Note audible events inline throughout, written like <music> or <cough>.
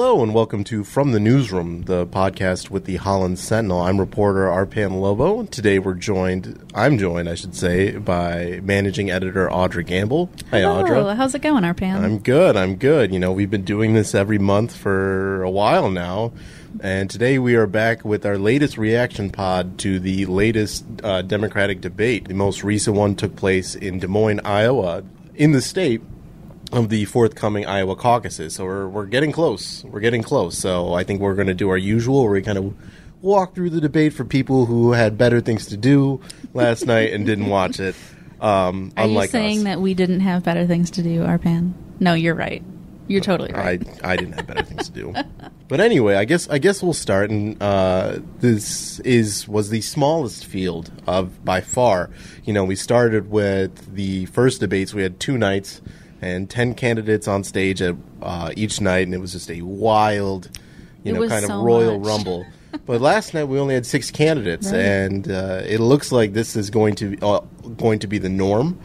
Hello and welcome to From the Newsroom, the podcast with the Holland Sentinel. I'm reporter Arpan Lobo. Today we're joined, I'm joined, I should say, by managing editor Audra Gamble. Hi, Hello. Audra. How's it going, Arpan? I'm good. I'm good. You know, we've been doing this every month for a while now. And today we are back with our latest reaction pod to the latest uh, Democratic debate. The most recent one took place in Des Moines, Iowa, in the state of the forthcoming Iowa caucuses. So we're, we're getting close. We're getting close. So I think we're going to do our usual where we kind of walk through the debate for people who had better things to do last night and didn't watch it. Um, <laughs> Are you saying us. that we didn't have better things to do, Arpan? No, you're right. You're totally right. I, I didn't have better things to do. <laughs> But anyway, I guess I guess we'll start. And uh, this is was the smallest field of by far. You know, we started with the first debates. We had two nights and 10 candidates on stage at uh, each night, and it was just a wild, you it know, kind so of royal much. rumble. <laughs> but last night we only had six candidates, right. and uh, it looks like this is going to uh, going to be the norm.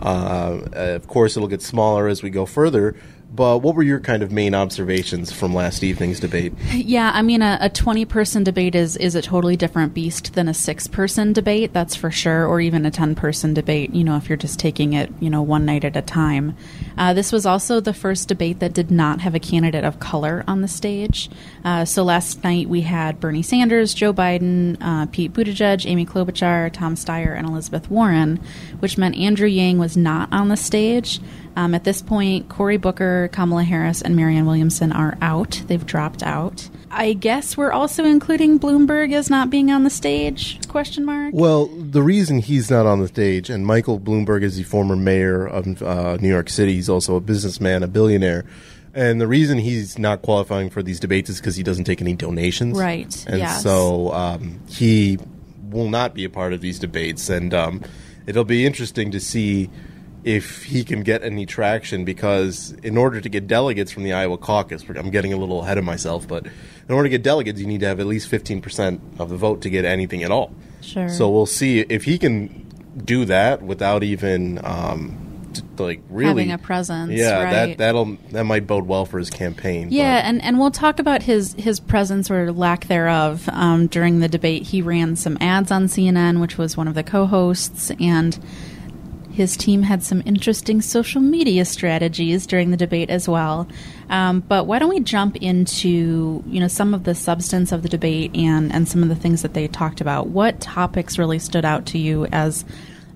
Uh, of course, it'll get smaller as we go further, but what were your kind of main observations from last evening's debate? Yeah, I mean, a, a 20 person debate is, is a totally different beast than a six person debate, that's for sure, or even a 10 person debate, you know, if you're just taking it, you know, one night at a time. Uh, this was also the first debate that did not have a candidate of color on the stage. Uh, so last night we had Bernie Sanders, Joe Biden, uh, Pete Buttigieg, Amy Klobuchar, Tom Steyer, and Elizabeth Warren, which meant Andrew Yang was not on the stage. Um, at this point, Cory Booker, Kamala Harris, and Marianne Williamson are out. They've dropped out. I guess we're also including Bloomberg as not being on the stage? Question mark. Well, the reason he's not on the stage, and Michael Bloomberg is the former mayor of uh, New York City. He's also a businessman, a billionaire. And the reason he's not qualifying for these debates is because he doesn't take any donations. Right. And yes. so um, he will not be a part of these debates. And um, it'll be interesting to see if he can get any traction because in order to get delegates from the Iowa caucus, I'm getting a little ahead of myself, but in order to get delegates, you need to have at least 15% of the vote to get anything at all. Sure. So we'll see if he can do that without even um, like really having a presence. Yeah, right. that that'll that might bode well for his campaign. Yeah, but- and, and we'll talk about his, his presence or lack thereof um, during the debate. He ran some ads on CNN, which was one of the co hosts, and his team had some interesting social media strategies during the debate as well. Um, but why don't we jump into you know some of the substance of the debate and and some of the things that they talked about? What topics really stood out to you as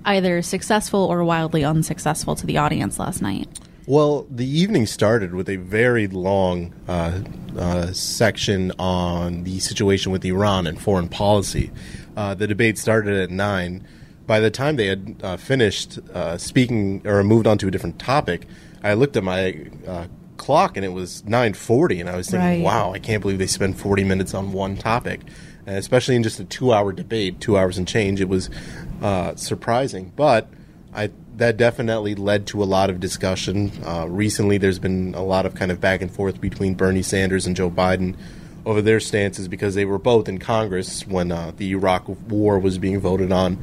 either successful or wildly unsuccessful to the audience last night? Well, the evening started with a very long uh, uh, section on the situation with Iran and foreign policy. Uh, the debate started at nine. By the time they had uh, finished uh, speaking or moved on to a different topic, I looked at my uh, clock and it was nine forty, and I was thinking, Right. "Wow, I can't believe they spent forty minutes on one topic." And especially in just a two-hour debate, two hours and change, it was uh, surprising. But I that definitely led to a lot of discussion. Uh, recently, there's been a lot of kind of back and forth between Bernie Sanders and Joe Biden over their stances because they were both in Congress when uh, the Iraq War was being voted on.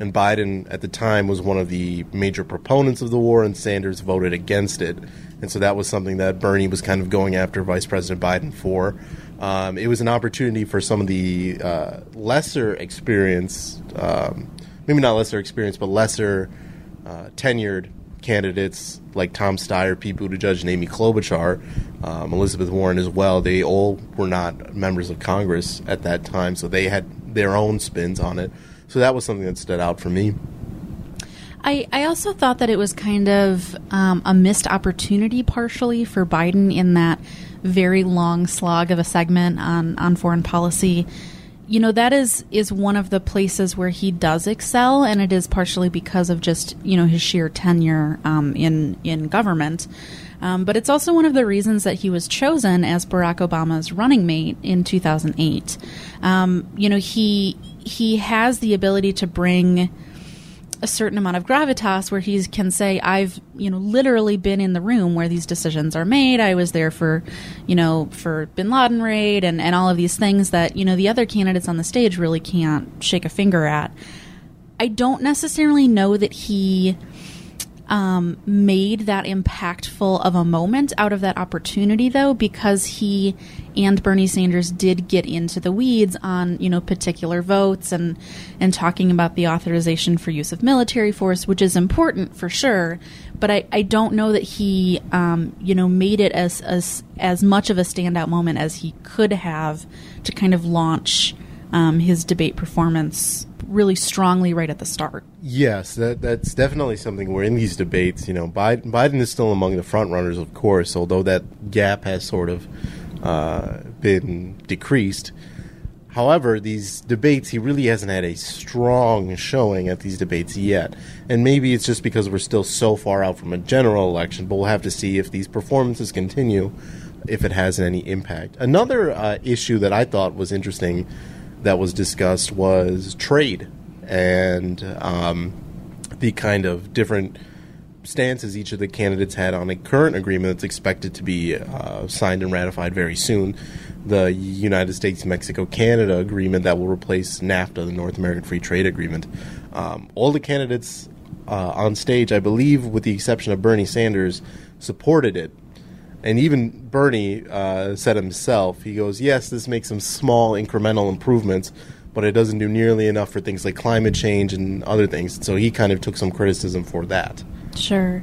And Biden at the time was one of the major proponents of the war, and Sanders voted against it. And so that was something that Bernie was kind of going after Vice President Biden for. Um, it was an opportunity for some of the uh, lesser experienced, um, maybe not lesser experienced, but lesser uh, tenured candidates like Tom Steyer, Pete Buttigieg, and Amy Klobuchar, um, Elizabeth Warren as well. They all were not members of Congress at that time, so they had their own spins on it. So that was something that stood out for me. I, I also thought that it was kind of um, a missed opportunity, partially for Biden in that very long slog of a segment on, on foreign policy. You know that is is one of the places where he does excel, and it is partially because of just you know his sheer tenure um, in in government. Um, but it's also one of the reasons that he was chosen as Barack Obama's running mate in 2008. Um, you know he he has the ability to bring a certain amount of gravitas where he can say i've you know literally been in the room where these decisions are made. I was there for you know for bin laden raid and, and all of these things that you know the other candidates on the stage really can't shake a finger at. I don't necessarily know that he um, made that impactful of a moment out of that opportunity, though, because he and Bernie Sanders did get into the weeds on you know particular votes and and talking about the authorization for use of military force, which is important for sure. But I, I don't know that he um, you know made it as as as much of a standout moment as he could have to kind of launch um, his debate performance really strongly right at the start. Yes, that that's definitely something where in these debates, you know, Biden, Biden is still among the front runners, of course, although that gap has sort of uh, been decreased. However, these debates, he really hasn't had a strong showing at these debates yet. And maybe it's just because we're still so far out from a general election, but we'll have to see if these performances continue, if it has any impact. Another uh, issue that I thought was interesting that was discussed was trade and um, the kind of different stances each of the candidates had on a current agreement that's expected to be uh, signed and ratified very soon. The United States Mexico Canada agreement that will replace NAFTA, the North American Free Trade Agreement. Um, all the candidates uh, on stage, I believe, with the exception of Bernie Sanders, supported it and even Bernie uh, said himself, he goes, yes, this makes some small incremental improvements, but it doesn't do nearly enough for things like climate change and other things. So he kind of took some criticism for that. Sure.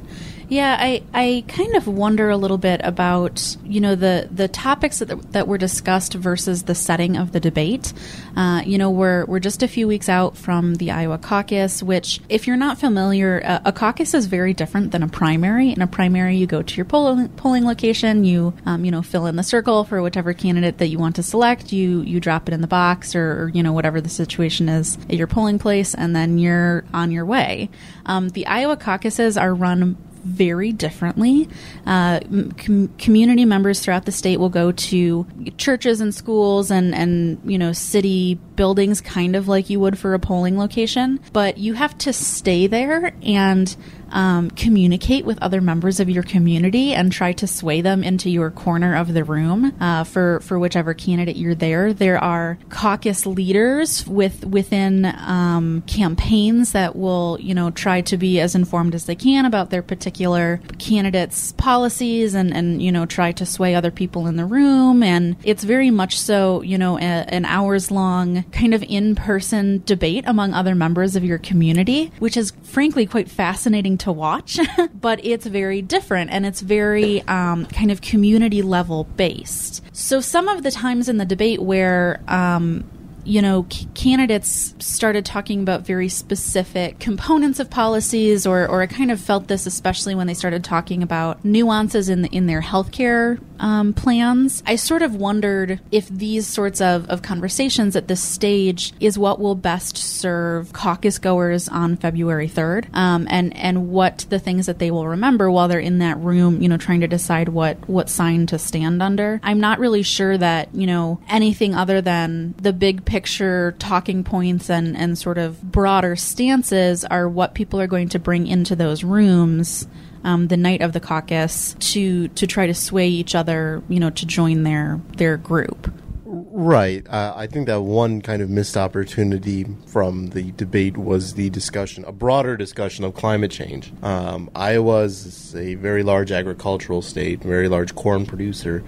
Yeah, I, I kind of wonder a little bit about you know the the topics that, that were discussed versus the setting of the debate. Uh, you know, we're we're just a few weeks out from the Iowa caucus, which, if you're not familiar, uh, a caucus is very different than a primary. In a primary, you go to your polling, polling location, you um, you know fill in the circle for whichever candidate that you want to select. You you drop it in the box or, or you know whatever the situation is at your polling place, and then you're on your way. Um, the Iowa caucuses are run very differently. Uh, com- community members throughout the state will go to churches and schools and, and you know city buildings, kind of like you would for a polling location, but you have to stay there and um, communicate with other members of your community and try to sway them into your corner of the room uh, for for whichever candidate you're there. There are caucus leaders with within um, campaigns that will you know try to be as informed as they can about their particular candidates' policies and and you know try to sway other people in the room. And it's very much so you know a, an hours long kind of in person debate among other members of your community, which is frankly quite fascinating to watch, <laughs> but it's very different and it's very um, kind of community level based. So some of the times in the debate where um, you know, c- candidates started talking about very specific components of policies, or, or I kind of felt this especially when they started talking about nuances in the, in their healthcare um, plans. I sort of wondered if these sorts of, of conversations at this stage is what will best serve caucus goers on February 3rd, um, and and what the things that they will remember while they're in that room, you know, trying to decide what what sign to stand under. I'm not really sure that you know anything other than the big picture talking points and, and sort of broader stances are what people are going to bring into those rooms um, the night of the caucus to to try to sway each other, you know, to join their their group. Right. Uh, I think that one kind of missed opportunity from the debate was the discussion, a broader discussion of climate change. Um, Iowa is a very large agricultural state, very large corn producer,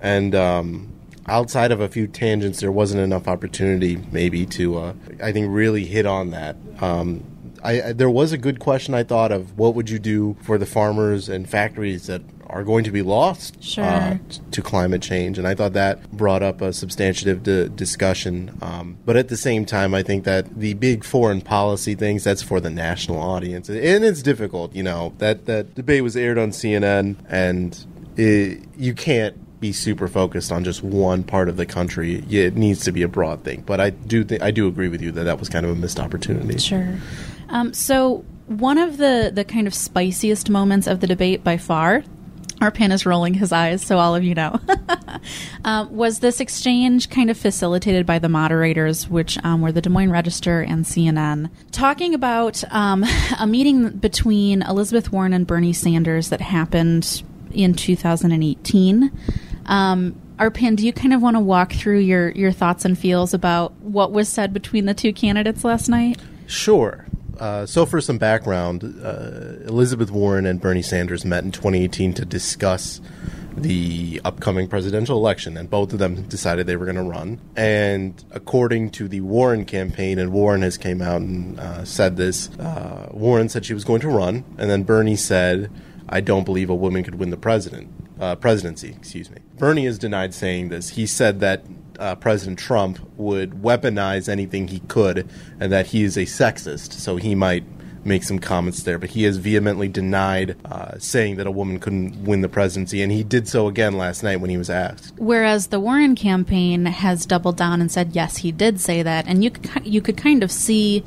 and um, outside of a few tangents, there wasn't enough opportunity, maybe, to uh, I think really hit on that. Um, I, I, there was a good question I thought of what would you do for the farmers and factories that are going to be lost sure. uh, to climate change, and I thought that brought up a substantive d- discussion. Um, but at the same time, I think that the big foreign policy things that's for the national audience, and it's difficult. You know that that debate was aired on CNN, and it, you can't be super focused on just one part of the country. It needs to be a broad thing. But I do th- I do agree with you that that was kind of a missed opportunity. Sure. Um, so one of the the kind of spiciest moments of the debate by far. Arpan is rolling his eyes, so all of you know. <laughs> um, was this exchange kind of facilitated by the moderators, which um, were the Des Moines Register and CNN, talking about um, <laughs> a meeting between Elizabeth Warren and Bernie Sanders that happened in 2018. Um, Arpan, do you kind of want to walk through your, your thoughts and feels about what was said between the two candidates last night? Sure. uh, so for some background, uh, Elizabeth Warren and Bernie Sanders met in 2018 to discuss the upcoming presidential election, and both of them decided they were going to run. And according to the Warren campaign, and Warren has came out and uh, said this, uh, Warren said she was going to run, and then Bernie said, "I don't believe a woman could win the president uh, presidency." Excuse me. Bernie has denied saying this. He said that uh, President Trump would weaponize anything he could, and that he is a sexist, so he might make some comments there. But he has vehemently denied uh, saying that a woman couldn't win the presidency, and he did so again last night when he was asked. Whereas the Warren campaign has doubled down and said yes, he did say that, and you you could kind of see.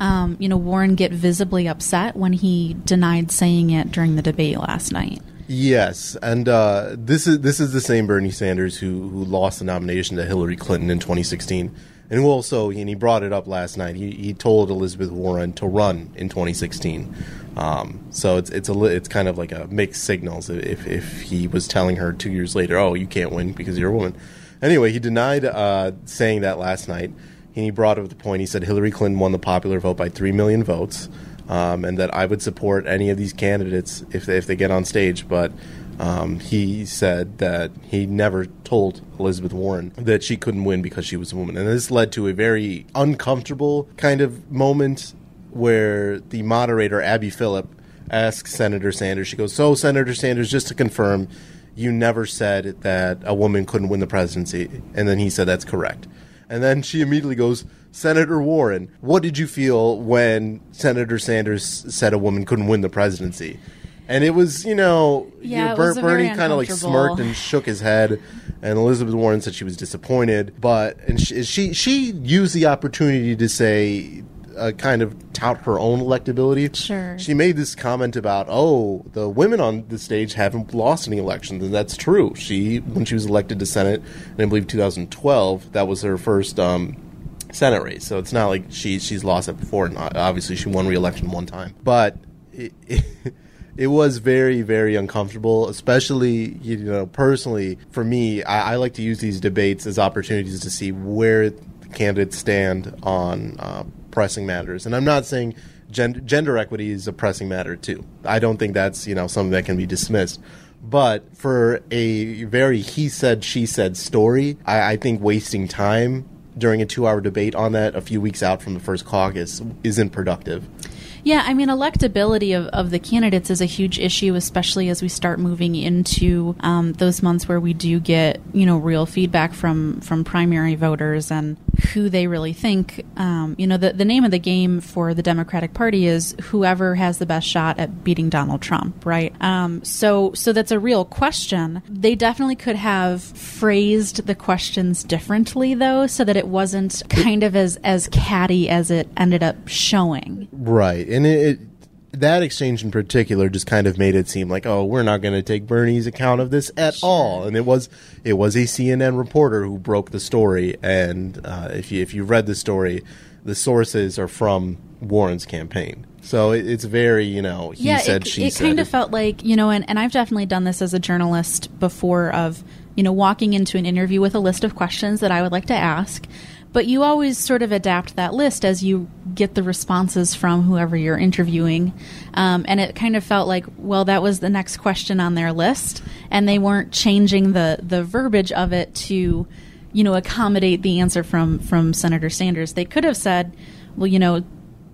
Um, you know, Warren get visibly upset when he denied saying it during the debate last night. Yes, and uh, this is this is the same Bernie Sanders who who lost the nomination to Hillary Clinton in 2016, and also and he brought it up last night. He he told Elizabeth Warren to run in 2016. Um, so it's it's a it's kind of like a mixed signals if if he was telling her two years later, oh, you can't win because you're a woman. Anyway, he denied uh, saying that last night. He brought up the point. He said Hillary Clinton won the popular vote by three million votes um, and that I would support any of these candidates if they, if they get on stage. But um, he said that he never told Elizabeth Warren that she couldn't win because she was a woman, and this led to a very uncomfortable kind of moment where the moderator Abby Phillip asks Senator Sanders. She goes, "So, Senator Sanders, just to confirm." You never said that a woman couldn't win the presidency. And then he said, That's correct. And then she immediately goes, Senator Warren, what did you feel when Senator Sanders said a woman couldn't win the presidency? And it was, you know, yeah, you know, Ber- Bernie kind of like smirked and shook his head, and Elizabeth Warren said she was disappointed. But and she she, she used the opportunity to say, uh, kind of tout her own electability. Sure. She made this comment about, oh, the women on the stage haven't lost any elections, and that's true. She, when she was elected to Senate, and I believe 2012, that was her first. Um, Senate race. So it's not like she she's lost it before. And obviously, she won re-election one time, but it, it, <laughs> it, was very very uncomfortable, especially you know personally for me. I, I, like to use these debates as opportunities to see where candidates stand on uh, pressing matters, and I'm not saying. Gender, gender equity is a pressing matter too. I don't think that's you know something that can be dismissed. But for a very he said she said story, I, I think wasting time during a two hour debate on that a few weeks out from the first caucus isn't productive. Yeah, I mean, electability of, of the candidates is a huge issue, especially as we start moving into um, those months where we do get, you know, real feedback from, from primary voters and who they really think. Um, you know, the, the name of the game for the Democratic Party is whoever has the best shot at beating Donald Trump, right? Um, so, so that's a real question. They definitely could have phrased the questions differently, though, so that it wasn't kind of as, as catty as it ended up showing. Right and it, it, that exchange in particular just kind of made it seem like, oh, we're not going to take Bernie's account of this at all. And it was it was a CNN reporter who broke the story. And uh, if you if you read the story, the sources are from Warren's campaign. So it, it's very, you know, he yeah, said, it, she it said. It kind of felt like, you know, and, and I've definitely done this as a journalist before of, you know, walking into an interview with a list of questions that I would like to ask but you always sort of adapt that list as you get the responses from whoever you're interviewing. Um, and it kind of felt like, well, that was the next question on their list, and they weren't changing the the verbiage of it to, you know, accommodate the answer from from Senator Sanders. They could have said, well, you know,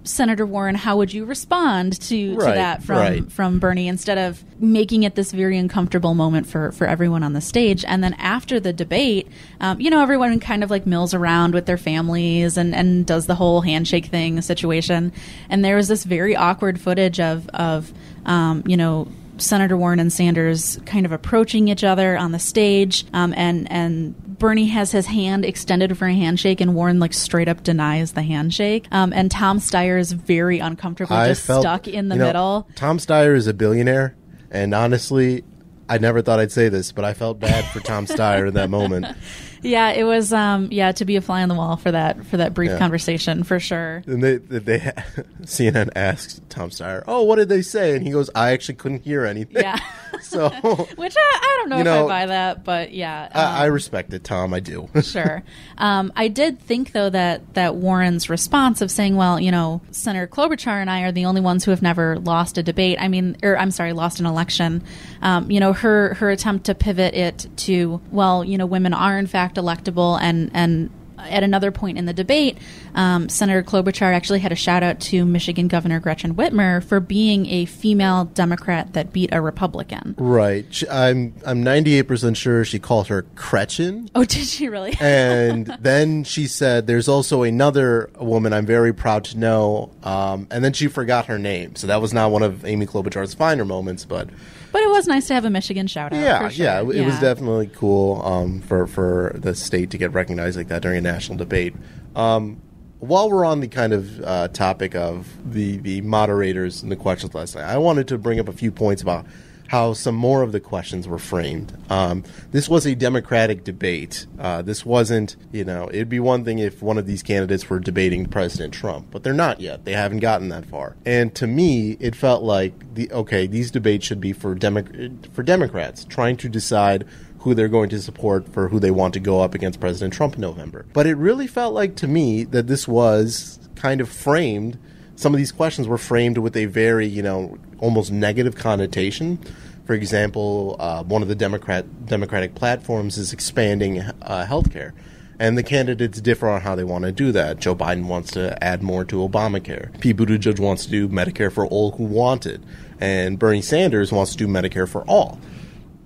Senator Warren, how would you respond to, right, to that from right. from Bernie instead of making it this very uncomfortable moment for, for everyone on the stage? And then after the debate, um, you know, everyone kind of like mills around with their families and, and does the whole handshake thing situation. And there was this very awkward footage of of um, you know Senator Warren and Sanders kind of approaching each other on the stage, um, and and Bernie has his hand extended for a handshake, and Warren like straight up denies the handshake. Um, and Tom Steyer is very uncomfortable, I just felt, stuck in the you know, middle. Tom Steyer is a billionaire, and honestly, I never thought I'd say this, but I felt bad for Tom Steyer in that moment. <laughs> Yeah, it was. Um, yeah, to be a fly on the wall for that for that brief Yeah. conversation for sure. And they, they, <laughs> CNN asked Tom Steyer, "Oh, what did they say?" And he goes, "I actually couldn't hear anything." Yeah. <laughs> so <laughs> Which I, I don't know if know, I buy that, but yeah. I, I um, respect it, Tom. I do. sure. Um, I did think though that that Warren's response of saying, "Well, you know, Senator Klobuchar and I are the only ones who have never lost a debate." I mean, or I'm sorry, lost an election. Um, you know, her her attempt to pivot it to, well, you know, women are in fact electable, and and at another point in the debate, um, Senator Klobuchar actually had a shout out to Michigan Governor Gretchen Whitmer for being a female Democrat that beat a Republican. right. I'm I'm 98% sure she called her Gretchen. Oh, did she really? <laughs> and then she said, "There's also another woman I'm very proud to know." Um, and then she forgot her name, so that was not one of Amy Klobuchar's finer moments. But But it was nice to have a Michigan shout out. yeah, sure. yeah, it was definitely cool um, for for the state to get recognized like that during a national debate. Um, while we're on the kind of uh, topic of the the moderators and the questions last night, I wanted to bring up a few points about how some more of the questions were framed. Um, this was a democratic debate. Uh, this wasn't, you know, it'd be one thing if one of these candidates were debating President Trump, but they're not yet. They haven't gotten that far. And to me, it felt like the okay, these debates should be for Demo- for Democrats trying to decide who they're going to support for who they want to go up against President Trump in November. But it really felt like to me that this was kind of framed some of these questions were framed with a very, you know, almost negative connotation. For example, uh, one of the Democrat Democratic platforms is expanding uh, healthcare, and the candidates differ on how they want to do that. Joe Biden wants to add more to Obamacare. Pete Buttigieg wants to do Medicare for all who want it, and Bernie Sanders wants to do Medicare for all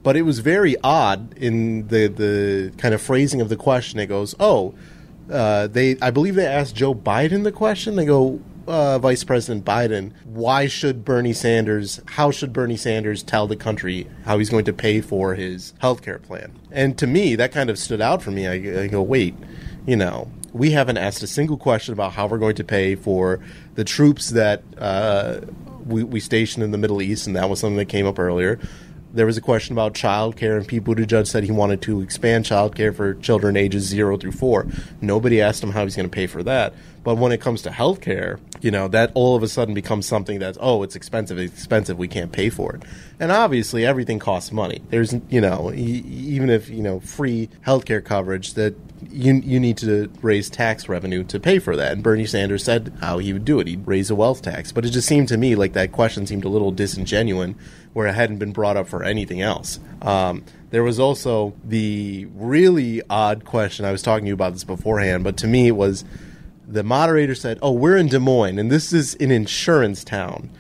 but it was very odd in the the kind of phrasing of the question. It goes, "Oh, uh, they." I believe they asked Joe Biden the question. They go, uh, "Vice President Biden, why should Bernie Sanders? How should Bernie Sanders tell the country how he's going to pay for his health care plan?" And to me, that kind of stood out for me. I, I go, "Wait, you know." We haven't asked a single question about how we're going to pay for the troops that uh, we, we stationed in the Middle East, and that was something that came up earlier there was a question about child care, and Pete Buttigieg said he wanted to expand child care for children ages zero through four. Nobody asked him how he's going to pay for that. But when it comes to health care, you know, that all of a sudden becomes something that's, oh, it's expensive, it's expensive, we can't pay for it. And obviously, everything costs money. There's, you know, even if, you know, free healthcare coverage, that you, you need to raise tax revenue to pay for that. And Bernie Sanders said how he would do it. He'd raise a wealth tax. But it just seemed to me like that question seemed a little disingenuous where it hadn't been brought up for anything else. Um, there was also the really odd question. I was talking to you about this beforehand, but to me it was the moderator said, "Oh, we're in Des Moines, and this is an insurance town."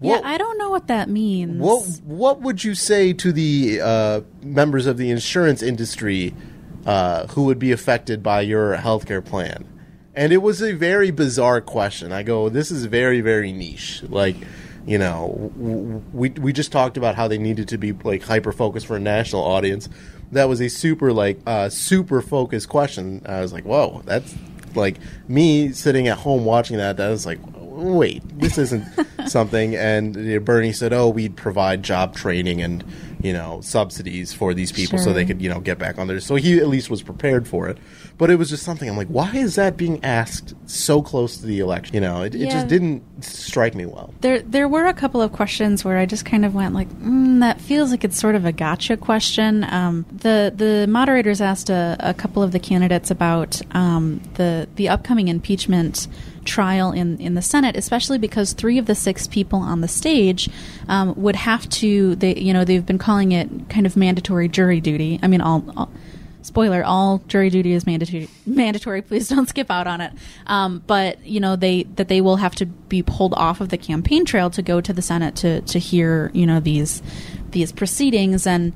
Yeah, I don't know what that means. What What would you say to the uh, members of the insurance industry uh, who would be affected by your healthcare plan? And it was a very bizarre question. I go, this is very very niche. Like, you know, w- we we just talked about how they needed to be like hyper focused for a national audience. That was a super like uh, super focused question. I was like, whoa, that's like me sitting at home watching that. That was like, wait, this isn't <laughs> something. And uh, Bernie said, oh, we'd provide job training and you know subsidies for these people so they could you know get back on there. So he at least was prepared for it. But it was just something I'm like, why is that being asked so close to the election? You know, it, it just didn't strike me well. There, there were a couple of questions where I just kind of went like, mm, "That feels like it's sort of a gotcha question." Um, the the moderators asked a, a couple of the candidates about um, the the upcoming impeachment trial in in the Senate, especially because three of the six people on the stage um, would have to. They, you know, they've been calling it kind of mandatory jury duty. I mean, all. all spoiler all jury duty is mandatory mandatory. <laughs> Please don't skip out on it. Um, but you know they that they will have to be pulled off of the campaign trail to go to the senate to to hear you know these these proceedings and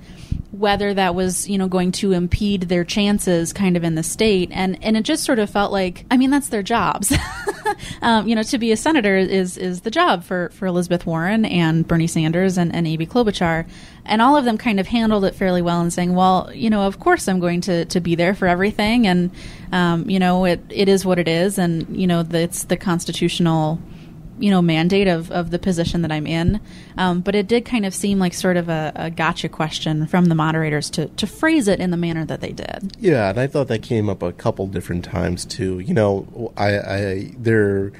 whether that was you know going to impede their chances kind of in the state. And and it just sort of felt like i mean that's their jobs. <laughs> Um, you know to be a senator is is the job for for elizabeth warren and bernie sanders and, and amy klobuchar. And all of them kind of handled it fairly well and saying well you know of course i'm going to to be there for everything. And um, you know it it is what it is. And you know the, it's the constitutional you know mandate of, of the position that I'm in. Um, but it did kind of seem like sort of a, a gotcha question from the moderators to, to phrase it in the manner that they did. Yeah, and I thought that came up a couple different times too. You know, I, I they're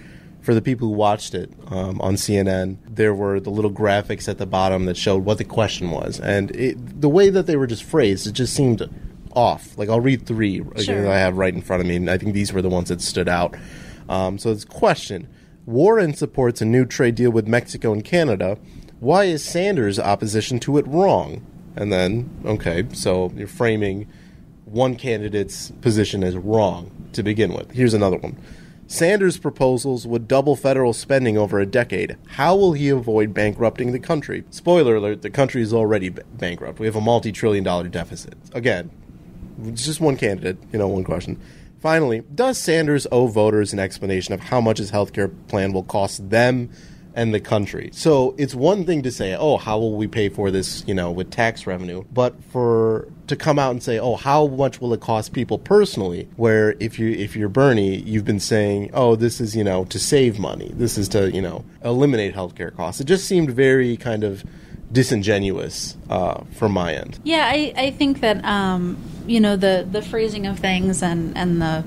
for the people who watched it um, on CNN, there were the little graphics at the bottom that showed what the question was, and it, the way that they were just phrased, it just seemed off. Like I'll read three Sure. I have right in front of me, and I think these were the ones that stood out. Um, so it's question: Warren supports a new trade deal with Mexico and Canada. Why is Sanders' opposition to it wrong? And then, okay, so you're framing one candidate's position as wrong to begin with. Here's another one. Sanders' proposals would double federal spending over a decade. How will he avoid bankrupting the country? Spoiler alert, the country is already b- bankrupt. We have a multi trillion dollar deficit. Again, it's just one candidate, you know, one question. Finally, does Sanders owe voters an explanation of how much his health care plan will cost them and the country? So it's one thing to say, oh, how will we pay for this, you know, with tax revenue? But for to come out and say, oh, how much will it cost people personally? Where if you if you're Bernie, you've been saying, oh, this is, you know, to save money. This is to, you know, eliminate healthcare costs. It just seemed very kind of disingenuous uh, from my end. Yeah, I, I think that um, you know the the phrasing of things and and the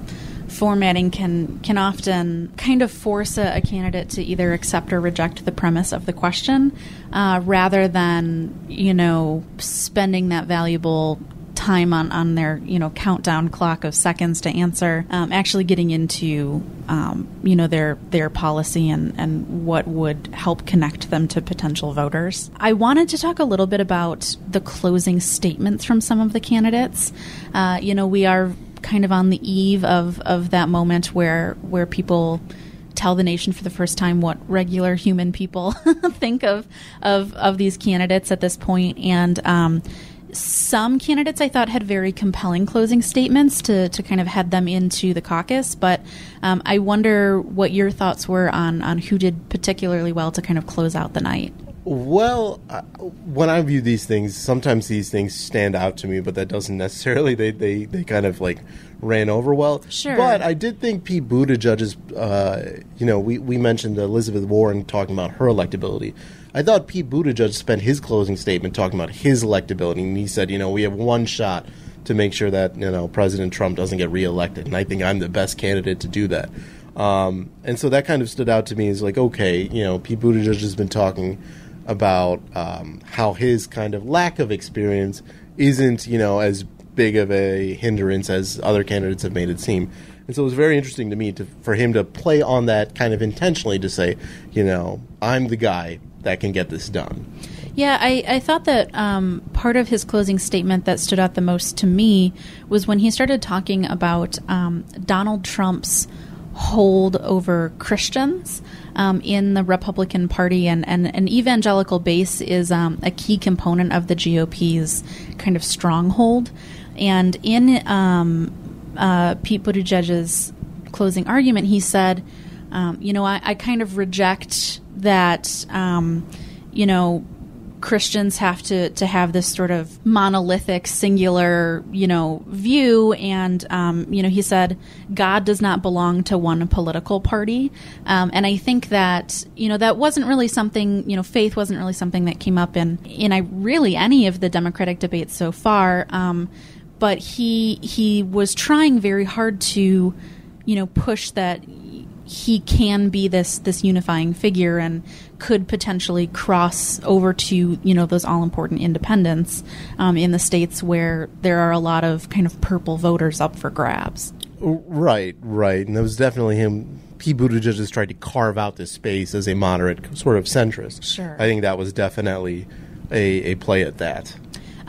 formatting can can often kind of force a, a candidate to either accept or reject the premise of the question, uh, rather than you know spending that valuable time on, on their you know countdown clock of seconds to answer, um, actually getting into um, you know their their policy and and what would help connect them to potential voters. I wanted to talk a little bit about the closing statements from some of the candidates. Uh, you know, we are kind of on the eve of of that moment where where people tell the nation for the first time what regular human people <laughs> think of of of these candidates at this point and um, some candidates I thought had very compelling closing statements to, to kind of head them into the caucus, but um, I wonder what your thoughts were on, on who did particularly well to kind of close out the night. Well, uh, when I view these things, sometimes these things stand out to me, but that doesn't necessarily they they, they kind of like ran over well. Sure. But I did think Pete Buttigieg's, uh, you know, we we mentioned Elizabeth Warren talking about her electability. I thought Pete Buttigieg spent his closing statement talking about his electability, and he said, you know, we have one shot to make sure that you know President Trump doesn't get reelected, and I think I'm the best candidate to do that. Um, and so that kind of stood out to me as like, okay, you know, Pete Buttigieg has been talking about um, how his kind of lack of experience isn't, you know, as big of a hindrance as other candidates have made it seem. And so it was very interesting to me to for him to play on that kind of intentionally to say, you know, I'm the guy that can get this done. Yeah, I, I thought that um, part of his closing statement that stood out the most to me was when he started talking about um, Donald Trump's hold over Christians um, in the Republican Party, and, and an evangelical base is um, a key component of the GOP's kind of stronghold. And in um, uh, Pete Buttigieg's closing argument, he said, um, "You know, I, I kind of reject that. Um, you know." Christians have to, to have this sort of monolithic, singular, you know, view. And, um, you know, he said, God does not belong to one political party. Um, and I think that, you know, that wasn't really something, you know, faith wasn't really something that came up in, in I really any of the Democratic debates so far. Um, but he, he was trying very hard to, you know, push that he can be this this unifying figure and could potentially cross over to you know those all important independents um, in the states where there are a lot of kind of purple voters up for grabs. Right, right, and it was definitely him. Pete Buttigieg has tried to carve out this space as a moderate sort of centrist. Sure. I think that was definitely a, a play at that.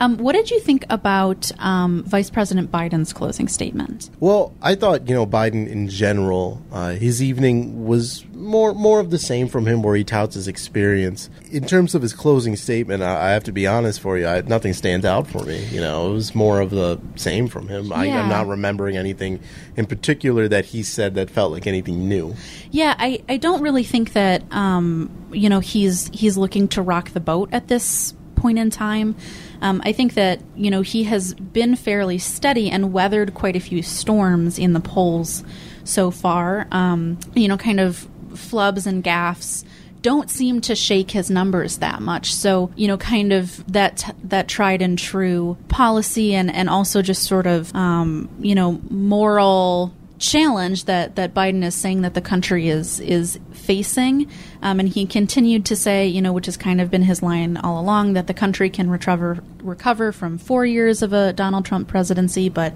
Um, what did you think about um, Vice President Biden's closing statement? Well, I thought you know Biden in general, uh, his evening was more more of the same from him, where he touts his experience. In terms of his closing statement, I, I have to be honest for you, I, nothing stands out for me. You know, it was more of the same from him. I, Yeah. I'm not remembering anything in particular that he said that felt like anything new. Yeah, I, I don't really think that um, you know he's he's looking to rock the boat at this point in time. Um, I think that you know he has been fairly steady and weathered quite a few storms in the polls so far. Um, you know, kind of flubs and gaffes don't seem to shake his numbers that much. So, you know, kind of that that tried and true policy and and also just sort of um, you know, moral challenge that that Biden is saying that the country is is facing. Um, and he continued to say, you know, which has kind of been his line all along, that the country can recover recover from four years of a Donald Trump presidency, but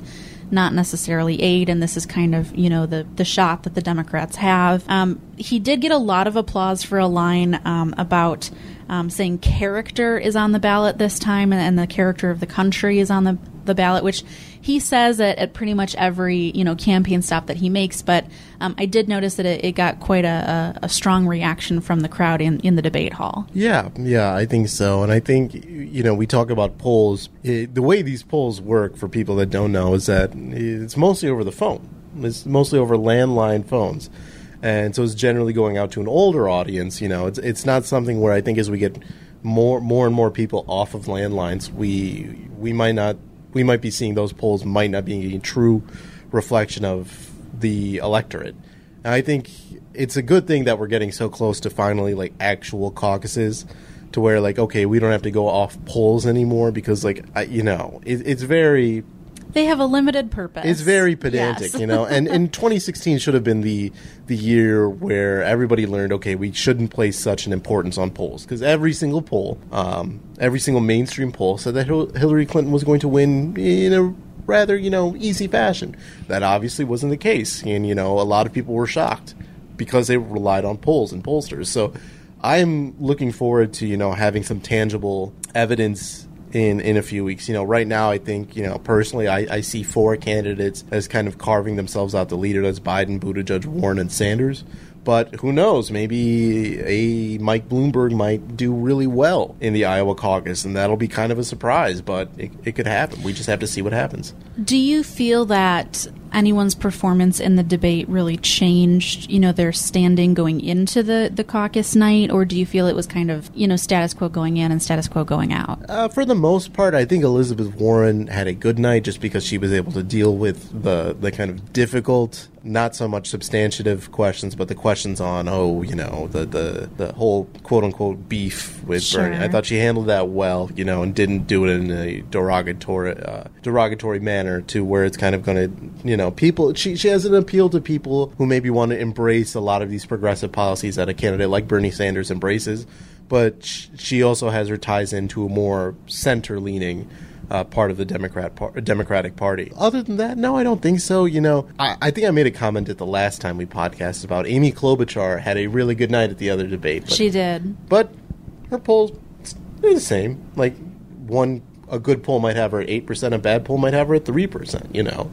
not necessarily aid, and this is kind of you know the the shot that the Democrats have. Um, he did get a lot of applause for a line um, about um, saying character is on the ballot this time, and, and, the character of the country is on the the ballot, which he says at, at pretty much every you know campaign stop that he makes. But um, I did notice that it, it got quite a, a, strong reaction from the crowd in, in the debate hall. Yeah, yeah, I think so. And I think you know we talk about polls. It, the way these polls work for people that don't know is that it's mostly over the phone. It's mostly over landline phones and so it's generally going out to an older audience. You know, it's it's not something where I think as we get more more and more people off of landlines, we we might not we might be seeing those polls might not be a true reflection of the electorate. And I think it's a good thing that we're getting so close to finally like actual caucuses to where like okay we don't have to go off polls anymore because like I, you know it, it's very they have a limited purpose. It's very pedantic, yes. you know. And <laughs> in 2016 should have been the the year where everybody learned, okay, we shouldn't place such an importance on polls because every single poll, um, every single mainstream poll said that Hillary Clinton was going to win in a rather, you know, easy fashion. That obviously wasn't the case, and you know, a lot of people were shocked because they relied on polls and pollsters. So. I am looking forward to you know having some tangible evidence in in a few weeks. You know, right now I think you know personally I, I see four candidates as kind of carving themselves out the leader. That's Biden, Buttigieg, Warren, and Sanders. But who knows? Maybe a Mike Bloomberg might do really well in the Iowa caucus, and that'll be kind of a surprise. But it, it could happen. We just have to see what happens. Do you feel that anyone's performance in the debate really changed, you know, their standing going into the, the caucus night, or do you feel it was kind of, you know, status quo going in and status quo going out? Uh, for the most part, I think Elizabeth Warren had a good night just because she was able to deal with the, the kind of difficult, not so much substantive questions, but the questions on, oh, you know, the, the, the whole quote unquote beef with sure. Bernie. I thought she handled that well, you know, and didn't do it in a derogatory, uh, derogatory manner to where it's kind of going to, you know, people. She she has an appeal to people who maybe want to embrace a lot of these progressive policies that a candidate like Bernie Sanders embraces, but she also has her ties into a more center leaning. Uh, part of the Democrat par- Democratic Party. Other than that, no, I don't think so. You know, I, I, think I made a comment at the last time we podcasted about Amy Klobuchar had a really good night at the other debate. But, she did, but her polls they're the same. Like one, a good poll might have her at eight percent, a bad poll might have her at three percent. You know,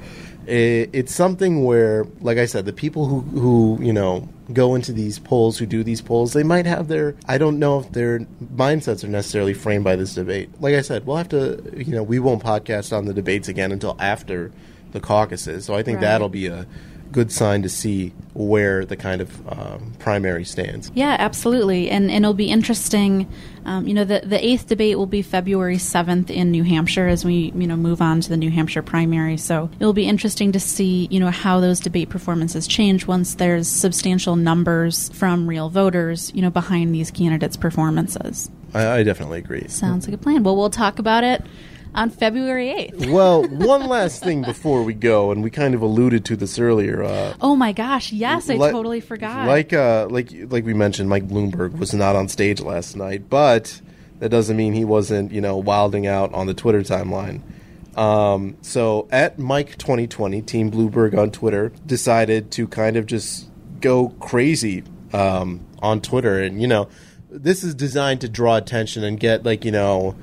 it, it's something where, like I said, the people who who you know go into these polls, who do these polls, they might have their I don't know if their mindsets are necessarily framed by this debate. Like I said, we'll have to you know we won't podcast on the debates again until after the caucuses, so I think right. that'll be a good sign to see where the kind of um, primary stands. Yeah, absolutely, and and it'll be interesting. Um, you know, the the eighth debate will be February seventh in New Hampshire as we you know move on to the New Hampshire primary. So it'll be interesting to see you know how those debate performances change once there's substantial numbers from real voters you know behind these candidates' performances. I, I definitely agree. Sounds like a plan. Well, we'll talk about it on February 8th. well, one last thing before we go, and we kind of alluded to this earlier. Uh, oh my gosh, yes, I totally forgot. Like, uh, like, like we mentioned, Mike Bloomberg was not on stage last night, but that doesn't mean he wasn't, you know, wilding out on the Twitter timeline. Um, so at Mike 2020, Team Bloomberg on Twitter decided to kind of just go crazy um, on Twitter, and you know, this is designed to draw attention and get like you know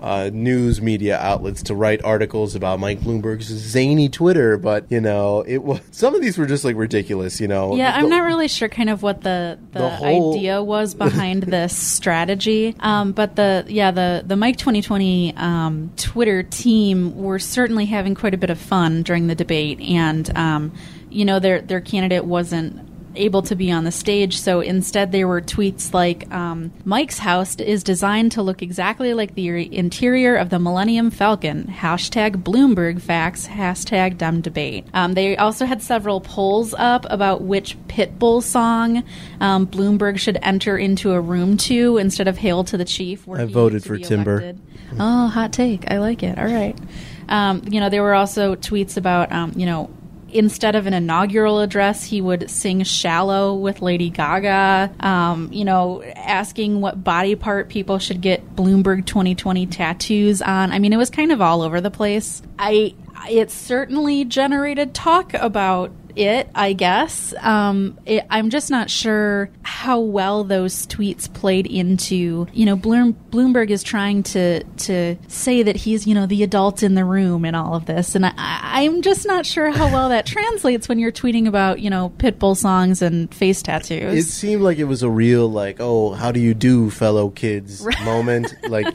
uh, news media outlets to write articles about Mike Bloomberg's zany Twitter, but you know, it was <laughs> some of these were just like ridiculous. You know, yeah, the, I'm not really sure kind of what the the, the whole... idea was <laughs> behind this strategy, um, but the yeah the the Mike 2020 um, Twitter team were certainly having quite a bit of fun during the debate, and um, you know their their candidate wasn't able to be on the stage. So instead, there were tweets like um, Mike's house is designed to look exactly like the interior of the Millennium Falcon. Hashtag Bloomberg facts. Hashtag dumb debate. Um, they also had several polls up about which Pitbull song um, Bloomberg should enter into a room to instead of Hail to the Chief. I voted for Timber. Oh, hot take. I like it. All right. Um, you know, there were also tweets about, um, you know, instead of an inaugural address, he would sing "Shallow" with Lady Gaga. Um, you know, asking what body part people should get Bloomberg 2020 tattoos on. I mean, it was kind of all over the place. I it certainly generated talk about it, I guess. Um, it, I'm just not sure how well those tweets played into. You know, Bloom, Bloomberg is trying to to say that he's you know the adult in the room in all of this, and I, I'm just not sure how well that <laughs> translates when you're tweeting about you know pitbull songs and face tattoos. It seemed like it was a real like, oh, how do you do, fellow kids <laughs> moment. like,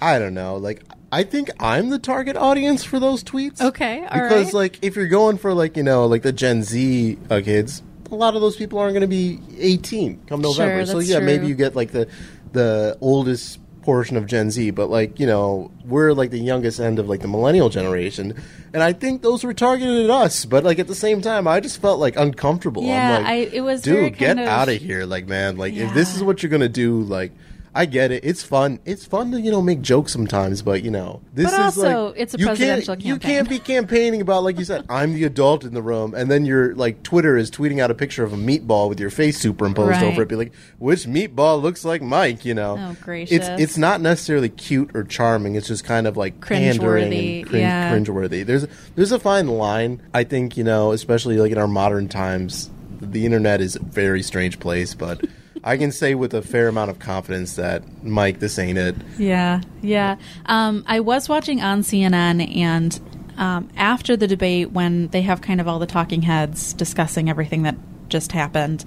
I don't know, like. I think I'm the target audience for those tweets. Okay, all because right. like if you're going for like you know like the Gen Z uh, kids, a lot of those people aren't going to be 18 come November. Sure, so yeah, maybe you get like the the oldest portion of Gen Z, but like you know we're like the youngest end of like the millennial generation, and I think those were targeted at us. But like at the same time, I just felt like uncomfortable. Yeah, I'm like, I- it was dude, get of- out of here, like man, like if this is what you're gonna do, like. I get it. It's fun. It's fun to you know make jokes sometimes, but you know this But is also, like it's a you can't- presidential You can't be campaigning about like you said. <laughs> I'm the adult in the room, and then your like Twitter is tweeting out a picture of a meatball with your face superimposed Right. over it. Be like, which meatball looks like Mike? You know, Oh, gracious. It's it's not necessarily cute or charming. It's just kind of like pandering Cringeworthy, and cringe, yeah. cringeworthy. There's there's a fine line. I think you know, especially like in our modern times, the internet is a very strange place, but. I can say with a fair amount of confidence that Mike, this ain't it. Yeah, yeah. Um, I was watching on CNN, and um, after the debate, when they have kind of all the talking heads discussing everything that just happened,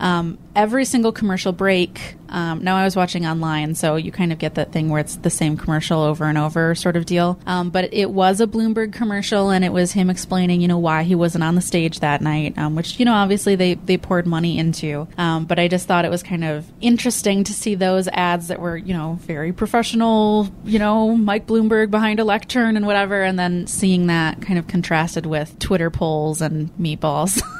um, every single commercial break. Um, now I was watching online, so you kind of get that thing where it's the same commercial over and over, sort of deal. Um, but it was a Bloomberg commercial, and it was him explaining, you know, why he wasn't on the stage that night, um, which you know, obviously they they poured money into. Um, but I just thought it was kind of interesting to see those ads that were, you know, very professional, you know, Mike Bloomberg behind a lectern and whatever, and then seeing that kind of contrasted with Twitter polls and meatballs. <laughs>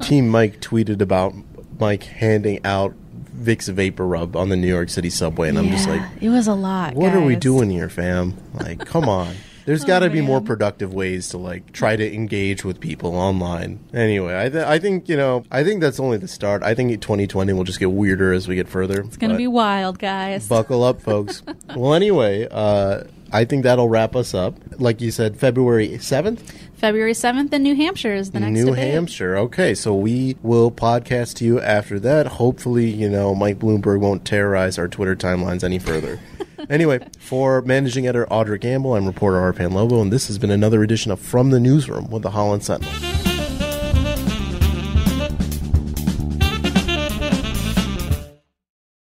Team Mike tweeted about Mike handing out Vicks VapoRub on the New York City subway, and I'm just like, it was a lot. what are we doing here, fam? Like, come on. <laughs> There's got to be more Oh, productive ways to like try to engage with people online. Anyway, I, th- I think you know I think that's only the start. I think 2020 will just get weirder as we get further. It's gonna be wild, guys. buckle up, folks. <laughs> well, anyway, uh, I think that'll wrap us up. Like you said, February 7th. February seventh in New Hampshire is the next New debate. Hampshire. Okay, so we will podcast to you after that. Hopefully, you know, Mike Bloomberg won't terrorize our Twitter timelines any further. <laughs> anyway, for managing editor Audra Gamble, I'm reporter Arpan Lobo, and this has been another edition of From the Newsroom with the Holland Sentinel.